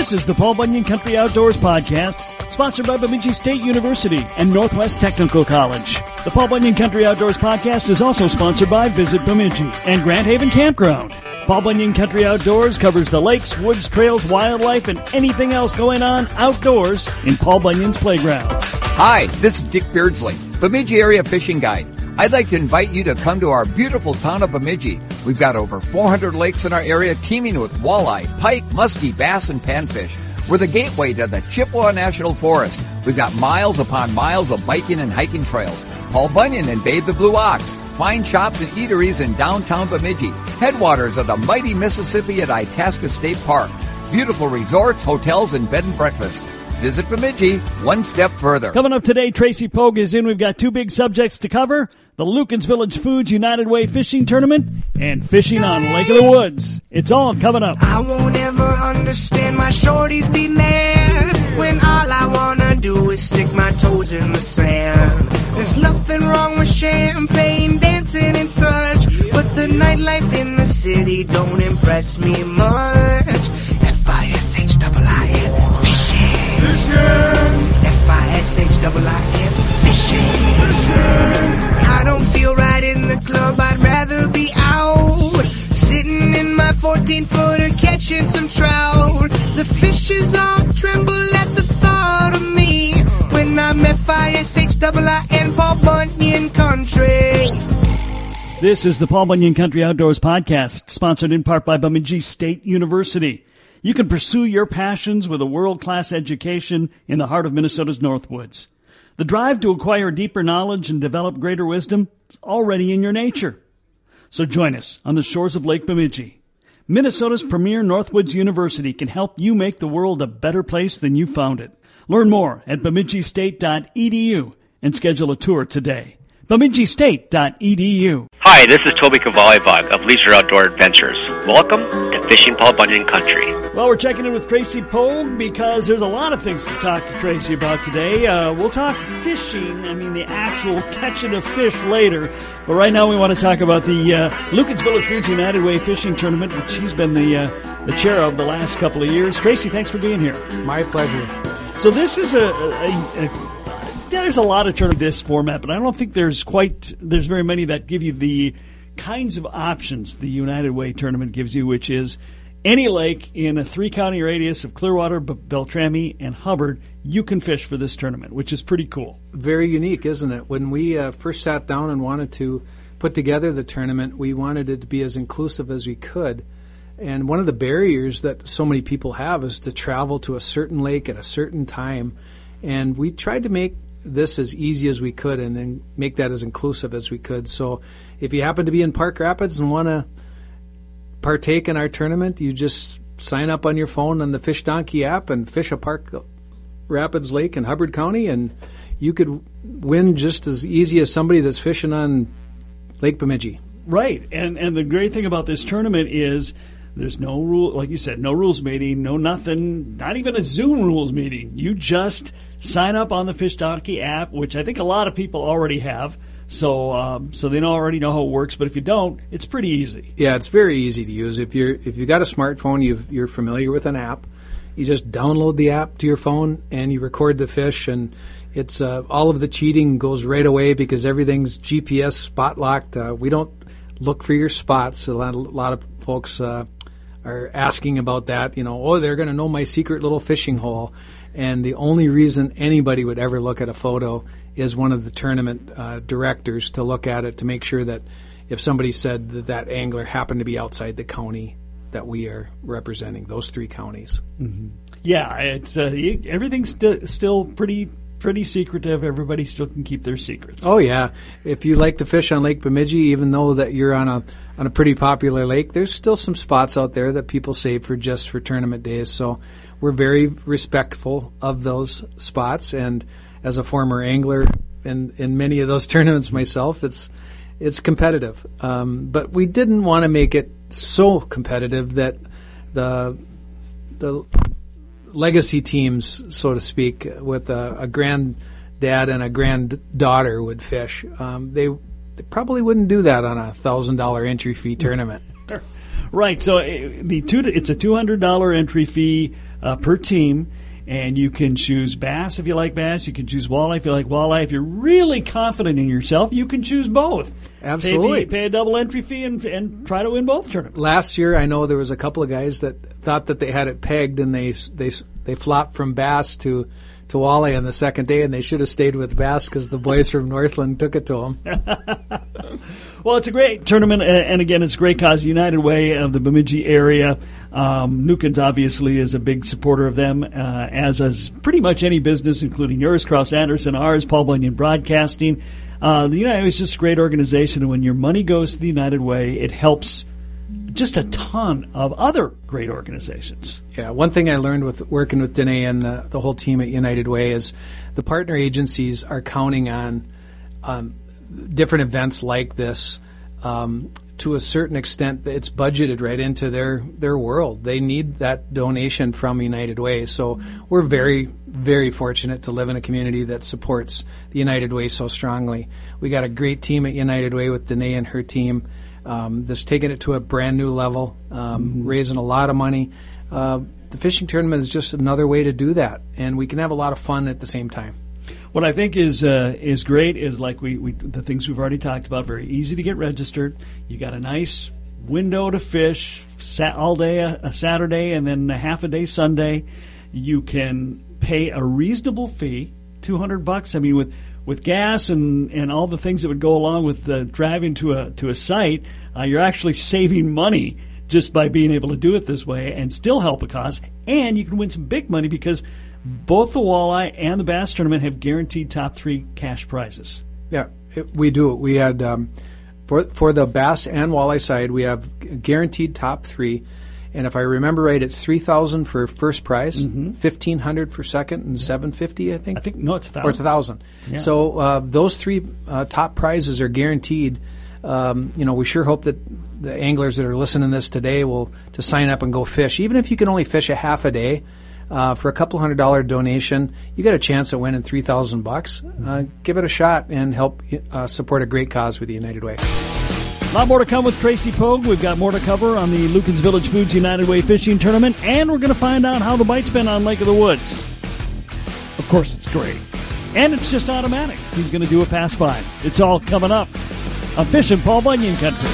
This is the Paul Bunyan Country Outdoors Podcast, sponsored by Bemidji State University and Northwest Technical College. The Paul Bunyan Country Outdoors Podcast is also sponsored by Visit Bemidji and Grand Haven Campground. Paul Bunyan Country Outdoors covers the lakes, woods, trails, wildlife, and anything else going on outdoors in Paul Bunyan's playground. Hi, this is Dick Beardsley, Bemidji Area Fishing Guide. I'd like to invite you to come to our beautiful town of Bemidji. We've got over 400 lakes in our area teeming with walleye, pike, muskie, bass, and panfish. We're the gateway to the Chippewa National Forest. We've got miles upon miles of biking and hiking trails. Paul Bunyan and Babe the Blue Ox. Fine shops and eateries in downtown Bemidji. Headwaters of the mighty Mississippi at Itasca State Park. Beautiful resorts, hotels, and bed and breakfasts. Visit Bemidji one step further. Coming up today, Tracy Pogue is in. We've got two big subjects to cover the Lueken's Village Foods United Way Fishing Tournament and fishing on Lake of the Woods. It's all coming up. I won't ever understand my shorties be mad when all I wanna do is stick my toes in the sand. There's nothing wrong with champagne, dancing and such, but the nightlife in the city don't impress me much. F-I-S-H-I-I-N, fishing. Fishing. F-I-S-H-I-I-N, fishing. Fishing. Club, I'd rather be out. Sitting in my 14 footer catching some trout. The fishes all tremble at the thought of me when I'm F-I-S-H-I-I-N, Paul Bunyan Country. This is the Paul Bunyan Country Outdoors Podcast, sponsored in part by Bemidji State University. You can pursue your passions with a world class education in the heart of Minnesota's Northwoods. The drive to acquire deeper knowledge and develop greater wisdom is already in your nature. So join us on the shores of Lake Bemidji. Minnesota's premier Northwoods University can help you make the world a better place than you found it. Learn more at bemidjistate.edu and schedule a tour today. bemidjistate.edu. Hi, this is Toby Cavalibog of Leisure Outdoor Adventures. Welcome to Fishing Paul Bunyan Country. Well, we're checking in with Tracy Pogue because there's a lot of things to talk to Tracy about today. Uh, we'll talk fishing, I mean the actual catching of fish later. But right now we want to talk about the uh, Lueken's Village Foods United Way Fishing Tournament, which she's been the, uh, the chair of the last couple of years. Tracy, thanks for being here. My pleasure. So this is a, a, a there's a lot of tournament this format, but I don't think there's quite there's very many that give you the kinds of options the United Way tournament gives you, which is any lake in a three county radius of Clearwater, Beltrami, and Hubbard, you can fish for this tournament, which is pretty cool. Very unique, isn't it? When we uh, first sat down and wanted to put together the tournament, we wanted it to be as inclusive as we could. And one of the barriers that so many people have is to travel to a certain lake at a certain time. And we tried to make this as easy as we could and then make that as inclusive as we could. So if you happen to be in Park Rapids and want to partake in our tournament, you just sign up on your phone on the Fish Donkey app and fish a Park Rapids Lake in Hubbard County, and you could win just as easy as somebody that's fishing on Lake Bemidji. Right, and and the great thing about this tournament is there's no rule, like you said, no rules meeting, no nothing, not even a Zoom rules meeting. You just sign up on the Fish Donkey app, which I think a lot of people already have. So, um, so they already know how it works. But if you don't, it's pretty easy. Yeah, it's very easy to use. If you're if you got a smartphone, you you're familiar with an app. You just download the app to your phone and you record the fish, and it's uh, all of the cheating goes right away because everything's GPS spot locked. Uh, we don't look for your spots. A lot, a lot of folks uh, are asking about that. You know, oh, they're going to know my secret little fishing hole. And the only reason anybody would ever look at a photo is one of the tournament uh, directors to look at it to make sure that if somebody said that that angler happened to be outside the county that we are representing, those three counties. Yeah, it's uh, everything's st- still pretty pretty secretive. Everybody still can keep their secrets. Oh yeah, if you like to fish on Lake Bemidji, even though that you're on a on a pretty popular lake, there's still some spots out there that people save for just for tournament days. So we're very respectful of those spots, and as a former angler in in many of those tournaments myself, it's it's competitive. Um, but we didn't want to make it so competitive that the the legacy teams, so to speak, with a, a granddad and a granddaughter would fish. Um, they, they probably wouldn't do that on a thousand dollar entry fee tournament. Right. So uh, the two, it's a two hundred dollar entry fee uh, per team, and you can choose bass if you like bass. You can choose walleye if you like walleye. If you're really confident in yourself, you can choose both. Absolutely. Pay, pay a double entry fee and, and try to win both tournaments. Last year, I know there was a couple of guys that thought that they had it pegged, and they they they flopped from bass to to walleye on the second day, and they should have stayed with bass because the boys from Northland took it to them. Well, it's a great tournament, and again, it's a great cause. United Way of the Bemidji area. Um, obviously is a big supporter of them, uh, as is pretty much any business, including yours, Kraus Anderson, ours, Paul Bunyan Broadcasting. Uh, the United Way is just a great organization, and when your money goes to the United Way, it helps just a ton of other great organizations. Yeah, one thing I learned with working with Danae and the, the whole team at United Way is the partner agencies are counting on um, different events like this. Um, to a certain extent, it's budgeted right into their their world. They need that donation from United Way. So we're very very fortunate to live in a community that supports the United Way so strongly. We got a great team at United Way with Danae and her team. Um, that's taking it to a brand new level, um, raising a lot of money. Uh, the fishing tournament is just another way to do that, and we can have a lot of fun at the same time. What I think is uh, is great is like we, we the things we've already talked about. Very easy to get registered. You got a nice window to fish sat all day a, a Saturday and then a half a day Sunday. You can pay a reasonable fee, two hundred bucks. I mean with with gas and, and all the things that would go along with uh, driving to a to a site, uh, you're actually saving money just by being able to do it this way and still help a cause. And you can win some big money because both the walleye and the bass tournament have guaranteed top three cash prizes. Yeah, it, we do. We had um, for for the bass and walleye side, we have guaranteed top three, and if I remember right, it's three thousand for first prize, fifteen hundred for second, and seven fifty, I think. I think no, it's a or a thousand. thousand. Yeah. So uh, those three uh, top prizes are guaranteed. Um, you know, we sure hope that the anglers that are listening to this today will to sign up and go fish, even if you can only fish a half a day. Uh, for a couple hundred dollar donation, you got a chance at winning three thousand bucks. Uh, give it a shot and help uh, support a great cause with the United Way. A lot more to come with Tracy Pogue. We've got more to cover on the Lueken's Village Foods United Way Fishing Tournament, and we're going to find out how the bite's been on Lake of the Woods. Of course, it's great. And it's just automatic. He's going to do a fast five. It's all coming up on Fishing Paul Bunyan Country.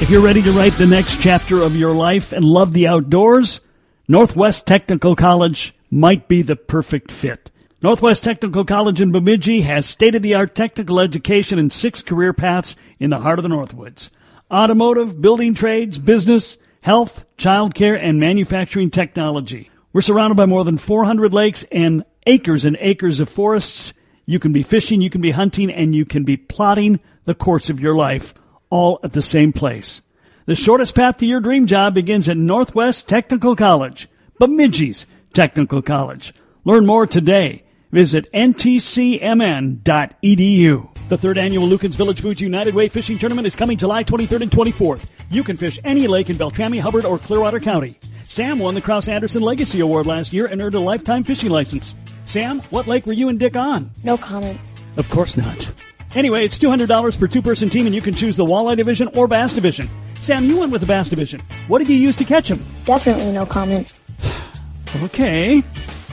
If you're ready to write the next chapter of your life and love the outdoors, Northwest Technical College might be the perfect fit. Northwest Technical College in Bemidji has state of the art technical education and six career paths in the heart of the Northwoods automotive, building trades, business, health, childcare, and manufacturing technology. We're surrounded by more than 400 lakes and acres and acres of forests. You can be fishing, you can be hunting, and you can be plotting the course of your life all at the same place. The shortest path to your dream job begins at Northwest Technical College, Bemidji's Technical College. Learn more today. Visit ntcmn.edu. The third annual Lueken's Village Foods United Way Fishing Tournament is coming July 23rd and 24th. You can fish any lake in Beltrami, Hubbard, or Clearwater County. Sam won the Kraus Anderson Legacy Award last year and earned a lifetime fishing license. Sam, what lake were you and Dick on? No comment. Of course not. Anyway, it's $200 per two person team, and you can choose the Walleye Division or Bass Division. Sam, you went with the Bass Division. What did you use to catch them? Definitely no comment. Okay.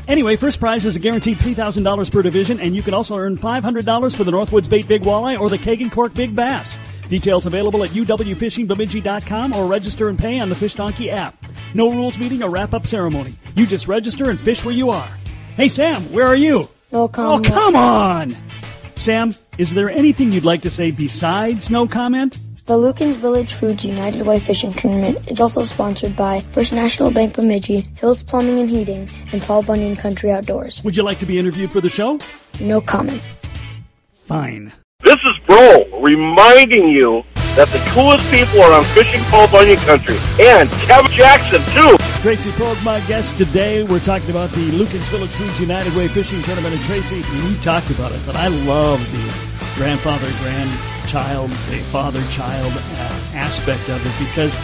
Anyway, first prize is a guaranteed $3,000 per division, and you can also earn $500 for the Northwoods Bait Big Walleye or the Keg and Cork Big Bass. Details available at uwfishingbemidji.com or register and pay on the Fish Donkey app. No rules meeting or wrap up ceremony. You just register and fish where you are. Hey, Sam, where are you? No comment. Oh, come on! Sam, is there anything you'd like to say besides no comment? The Lueken's Village Foods United Way Fishing Tournament is also sponsored by First National Bank Bemidji, Hills Plumbing and Heating, and Paul Bunyan Country Outdoors. Would you like to be interviewed for the show? No comment. Fine. This is Bro reminding you that the coolest people are on Fishing Paul Bunyan Country. And Kevin Jackson, too. Tracy Pogue, my guest today. We're talking about the Lueken's Village Foods United Way Fishing Tournament. And Tracy, you talked about it, but I love the grandfather grandchild, the father child uh, aspect of it because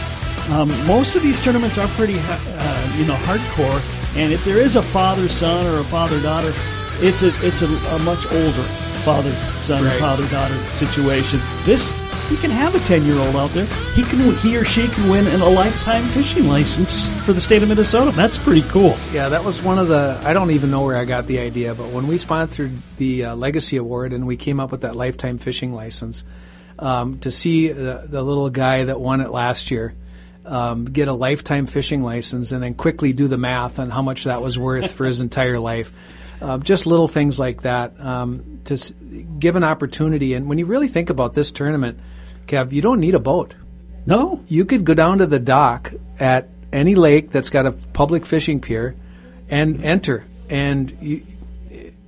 um, most of these tournaments are pretty, uh, you know, hardcore. And if there is a father son or a father daughter, it's a it's a, a much older father son Right. father daughter situation. This you can have a 10 year old out there. He can, he or she can win an, a lifetime fishing license for the state of Minnesota. That's pretty cool. Yeah, that was one of the. I don't even know where I got the idea, but when we sponsored the uh, Legacy Award and we came up with that lifetime fishing license, um, to see the, the little guy that won it last year um, get a lifetime fishing license and then quickly do the math on how much that was worth for his entire life. Uh, just little things like that um, to s- give an opportunity. And when you really think about this tournament, Kev, you don't need a boat. No, You could go down to the dock at any lake that's got a public fishing pier and enter. And you,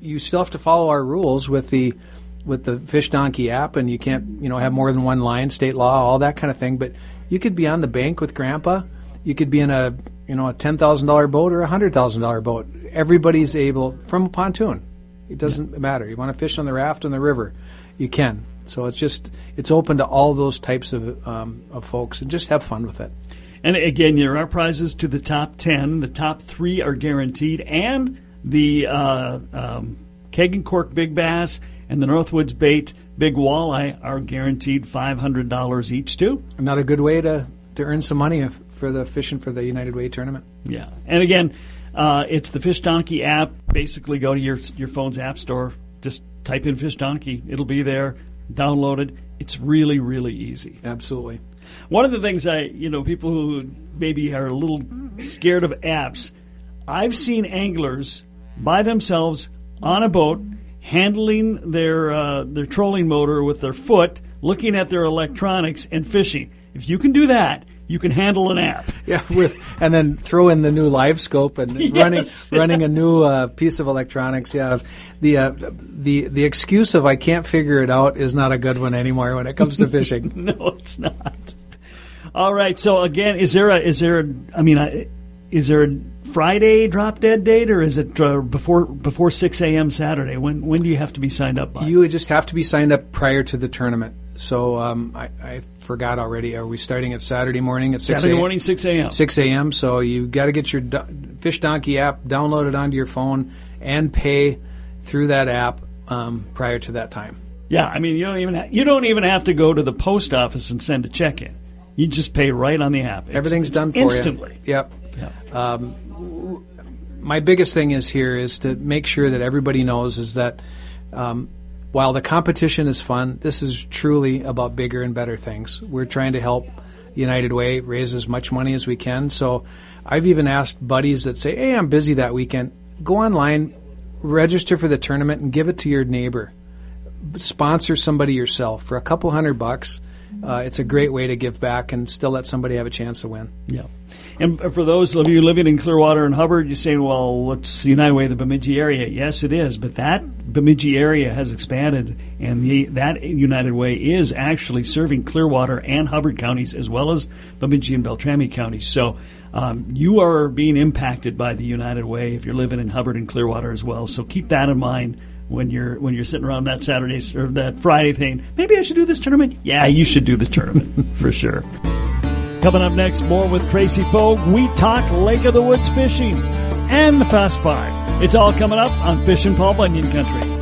you still have to follow our rules with the with the Fish Donkey app, and you can't you know have more than one line, state law, all that kind of thing. But you could be on the bank with Grandpa. You could be in a you know a ten thousand dollar boat or a hundred thousand dollar boat. Everybody's able from a pontoon. It doesn't matter. You want to fish on the raft on the river, you can. So it's just it's open to all those types of um, of folks, and just have fun with it. And again, there are prizes to the top 10. The top three are guaranteed. And the uh, um, Keg and Cork Big Bass and the Northwoods Bait Big Walleye are guaranteed $500 each, too. Another good way to to earn some money for the fishing for the United Way tournament. Yeah. And again, uh, it's the Fish Donkey app. Basically, go to your, your phone's app store, just type in Fish Donkey. It'll be there. Download it. It's really, really easy. Absolutely. One of the things I, you know, people who maybe are a little scared of apps, I've seen anglers by themselves on a boat handling their uh, their trolling motor with their foot, looking at their electronics and fishing. If you can do that, you can handle an app. Yeah, with and then throw in the new LiveScope and running Yes. running a new uh, piece of electronics. Yeah, the uh, the the excuse of I can't figure it out is not a good one anymore when it comes to fishing. no, it's not. All right. So again, is there a is there a, I mean, I- is there a Friday drop dead date or is it uh, before before six a.m. Saturday? When when do you have to be signed up by? You would just have to be signed up prior to the tournament. So um, I, I forgot already. Are we starting at Saturday morning at six Saturday a.m.? morning, six a.m. 6 a.m. So you got to get your do- Fish Donkey app downloaded onto your phone and pay through that app um, prior to that time. Yeah, I mean, you don't even ha- you don't even have to go to the post office and send a check in. You just pay right on the app. It's- Everything's it's done for instantly. you. Yep. Yeah. My biggest thing is here is to make sure that everybody knows is that um, while the competition is fun, this is truly about bigger and better things. We're trying to help United Way raise as much money as we can. So I've even asked buddies that say, "Hey, I'm busy that weekend. Go online, register for the tournament, and give it to your neighbor. Sponsor somebody yourself for a couple hundred bucks." Uh, it's a great way to give back and still let somebody have a chance to win. Yeah. And for those of you living in Clearwater and Hubbard, you're saying, well, it's the United Way of the Bemidji area. Yes, it is. But that Bemidji area has expanded, and the, that United Way is actually serving Clearwater and Hubbard counties as well as Bemidji and Beltrami counties. So um, you are being impacted by the United Way if you're living in Hubbard and Clearwater as well. So keep that in mind when you're when you're sitting around that Saturday or that Friday thing. Maybe I should do this tournament. Yeah, you should do the tournament for sure. Coming up next, more with Tracy Pogue. We talk Lake of the Woods fishing and the Fast Five. It's all coming up on Fishing Paul Bunyan Country.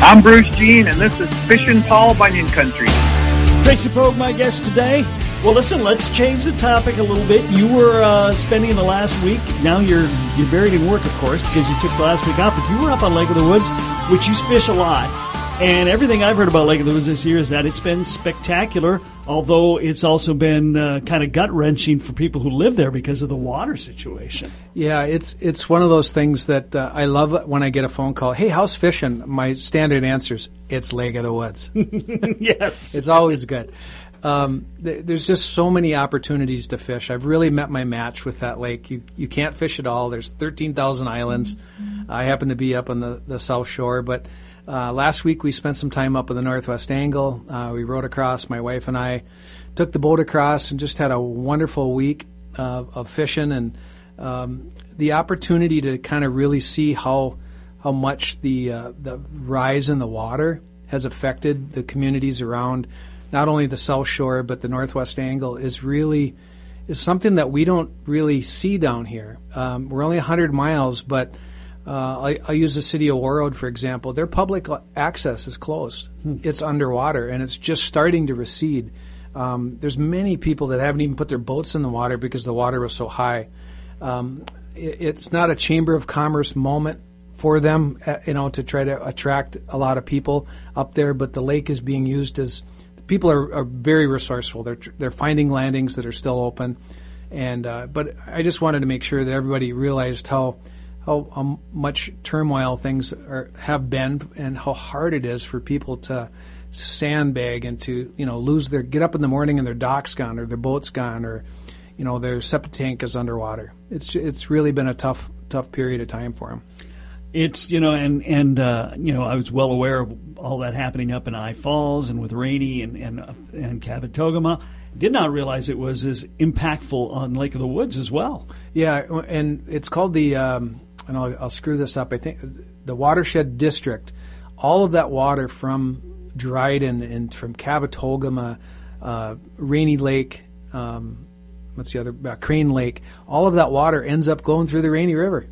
I'm Bruce Jean, and this is Fishing Paul Bunyan Country. Tracy Pogue, my guest today. Well, listen, let's change the topic a little bit. You were uh, spending the last week. Now you're you're buried in work, of course, because you took the last week off. But you were up on Lake of the Woods, which you fish a lot. And everything I've heard about Lake of the Woods this year is that it's been spectacular. Although it's also been uh, kind of gut wrenching for people who live there because of the water situation. Yeah, it's it's one of those things that uh, I love when I get a phone call. Hey, how's fishing? My standard answers: It's Lake of the Woods. yes, it's always good. Um, th- there's just so many opportunities to fish. I've really met my match with that lake. You you can't fish at all. There's 13,000 islands. I happen to be up on the, the south shore, but Uh, last week we spent some time up at the Northwest Angle. Uh, we rode across. My wife and I took the boat across and just had a wonderful week uh, of fishing and um, the opportunity to kind of really see how how much the uh, the rise in the water has affected the communities around not only the South Shore but the Northwest Angle is really is something that we don't really see down here. Um, we're only 100 miles, but uh, I, I, use the city of Warroad for example. Their public access is closed; hmm. it's underwater, and it's just starting to recede. Um, there's many people that haven't even put their boats in the water because the water was so high. Um, it, it's not a chamber of commerce moment for them, uh, you know, to try to attract a lot of people up there. But the lake is being used as people are, are very resourceful. They're they're finding landings that are still open, and uh, but I just wanted to make sure that everybody realized how how, how much turmoil things are, have been and how hard it is for people to sandbag and to you know lose their get up in the morning and their dock's gone or their boat's gone or you know their septic tank is underwater. It's it's really been a tough tough period of time for them. It's you know and and uh, you know I was well aware of all that happening up in I Falls and with Rainy and and uh, and Kabetogama. Did not realize it was as impactful on Lake of the Woods as well. Yeah, and it's called the um, and I'll, I'll screw this up. I think the watershed district. All of that water from Dryden and from Kabetogama, uh, Rainy Lake, um, what's the other uh, Crane Lake. All of that water ends up going through the Rainy River,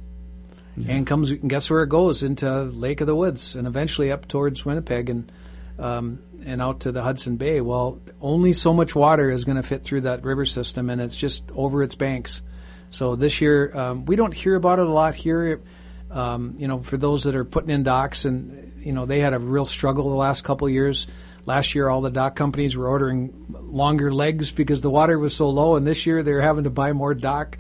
yeah. and comes. And guess where it goes into Lake of the Woods, and eventually up towards Winnipeg and um, and out to the Hudson Bay. Well, only so much water is going to fit through that river system, and it's just over its banks. So this year, um, we don't hear about it a lot here. Um, you know, for those that are putting in docks and you know they had a real struggle the last couple of years. Last year, all the dock companies were ordering longer legs because the water was so low, and this year they're having to buy more dock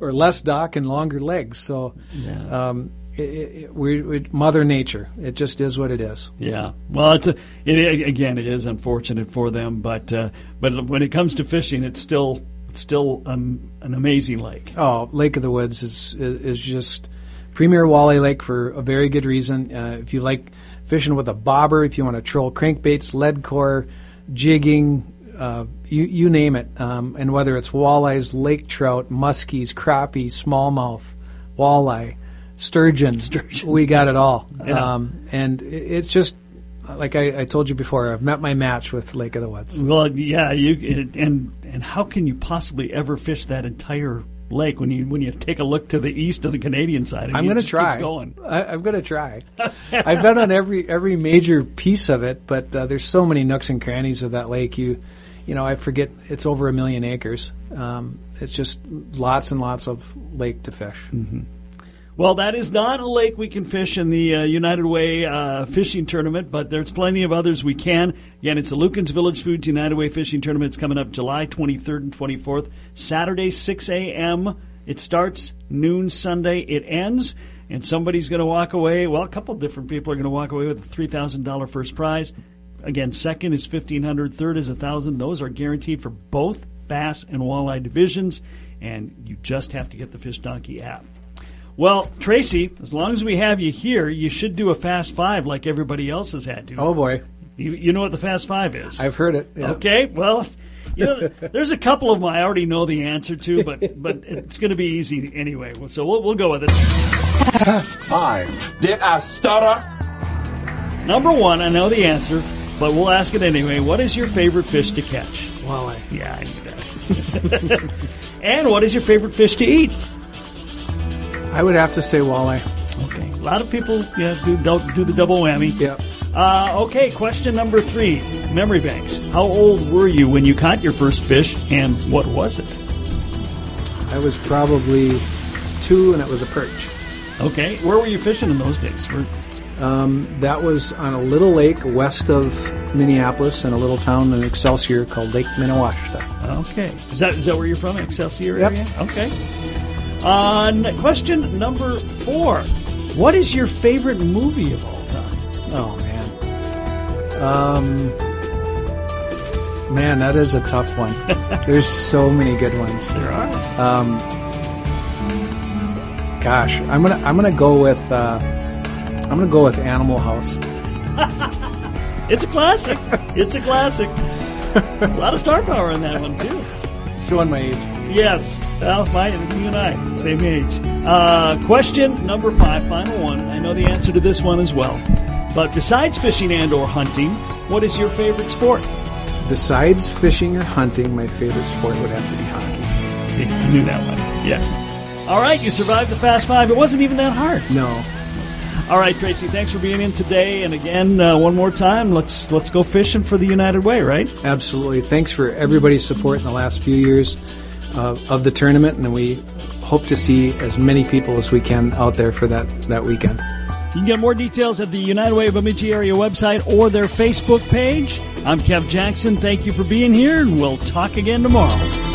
or less dock and longer legs. So, yeah. um, it, it, we, we, Mother Nature. It just is what it is. Yeah. Well, it's a, it, again, it is unfortunate for them, but uh, but when it comes to fishing, it's still it's still um, an amazing lake. Oh, Lake of the Woods is is, is just Premier Walleye Lake for a very good reason. Uh, if you like fishing with a bobber, if you want to troll crankbaits, lead core, jigging, uh, you, you name it. Um, and whether it's walleyes, lake trout, muskies, crappie, smallmouth, walleye, sturgeon, sturgeon, we got it all. Yeah. Um, and it's just like I, I, told you before, I've met my match with Lake of the Woods. Well, yeah, you and and how can you possibly ever fish that entire lake when you when you take a look to the east of the Canadian side. I'm going to try. Going. I, am going to try. I've been on every every major piece of it, but uh, there's so many nooks and crannies of that lake. You, you know, I forget it's over a million acres. Um, it's just lots and lots of lake to fish. Mm-hmm. Well, that is not a lake we can fish in the uh, United Way uh, fishing tournament, but there's plenty of others we can. Again, it's the Lueken's Village Foods United Way fishing tournament. It's coming up July 23rd and 24th, Saturday, 6 a.m. It starts noon Sunday. It ends, and somebody's going to walk away. Well, a couple different people are going to walk away with a $3,000 first prize. Again, second is 1500 third is 1000 Those are guaranteed for both bass and walleye divisions, and you just have to get the Fish Donkey app. Well, Tracy, as long as we have you here, you should do a fast five like everybody else has had to. Oh boy, you, you know what the fast five is? I've heard it. Yeah. Okay, well, you know, there's a couple of them I already know the answer to, but but it's going to be easy anyway. So we'll we'll go with it. Fast five. Did I stutter? Number one, I know the answer, but we'll ask it anyway. What is your favorite fish to catch? Walleye. Yeah, I knew that. and what is your favorite fish to eat? I would have to say walleye. Okay. A lot of people yeah, do, do the double whammy. Yeah. Uh, okay, question number three memory banks. How old were you when you caught your first fish, and what was it? I was probably two, and it was a perch. Okay, where were you fishing in those days? Where... Um, that was on a little lake west of Minneapolis in a little town in Excelsior called Lake Minnewashta. Okay, is that is that where you're from, Excelsior yep. area? Okay. On question number four, what is your favorite movie of all time? Oh man, um, man, that is a tough one. There's so many good ones. There are. Um, gosh, I'm gonna I'm gonna go with uh, I'm gonna go with Animal House. It's a classic. It's a classic. a lot of star power in that one too. Showing my age. Yes. Well, my, you and I, same age. Uh, question number five, final one. I know the answer to this one as well. But besides fishing and or hunting, what is your favorite sport? Besides fishing or hunting, my favorite sport would have to be hockey. See, I knew that one. Yes. All right, you survived the Fast Five. It wasn't even that hard. No. All right, Tracy. Thanks for being in today. And again, uh, one more time, let's let's go fishing for the United Way, right? Absolutely. Thanks for everybody's support in the last few years uh, of the tournament, and we hope to see as many people as we can out there for that that weekend. You can get more details at the United Way of Bemidji area website or their Facebook page. I'm Kev Jackson. Thank you for being here, and we'll talk again tomorrow.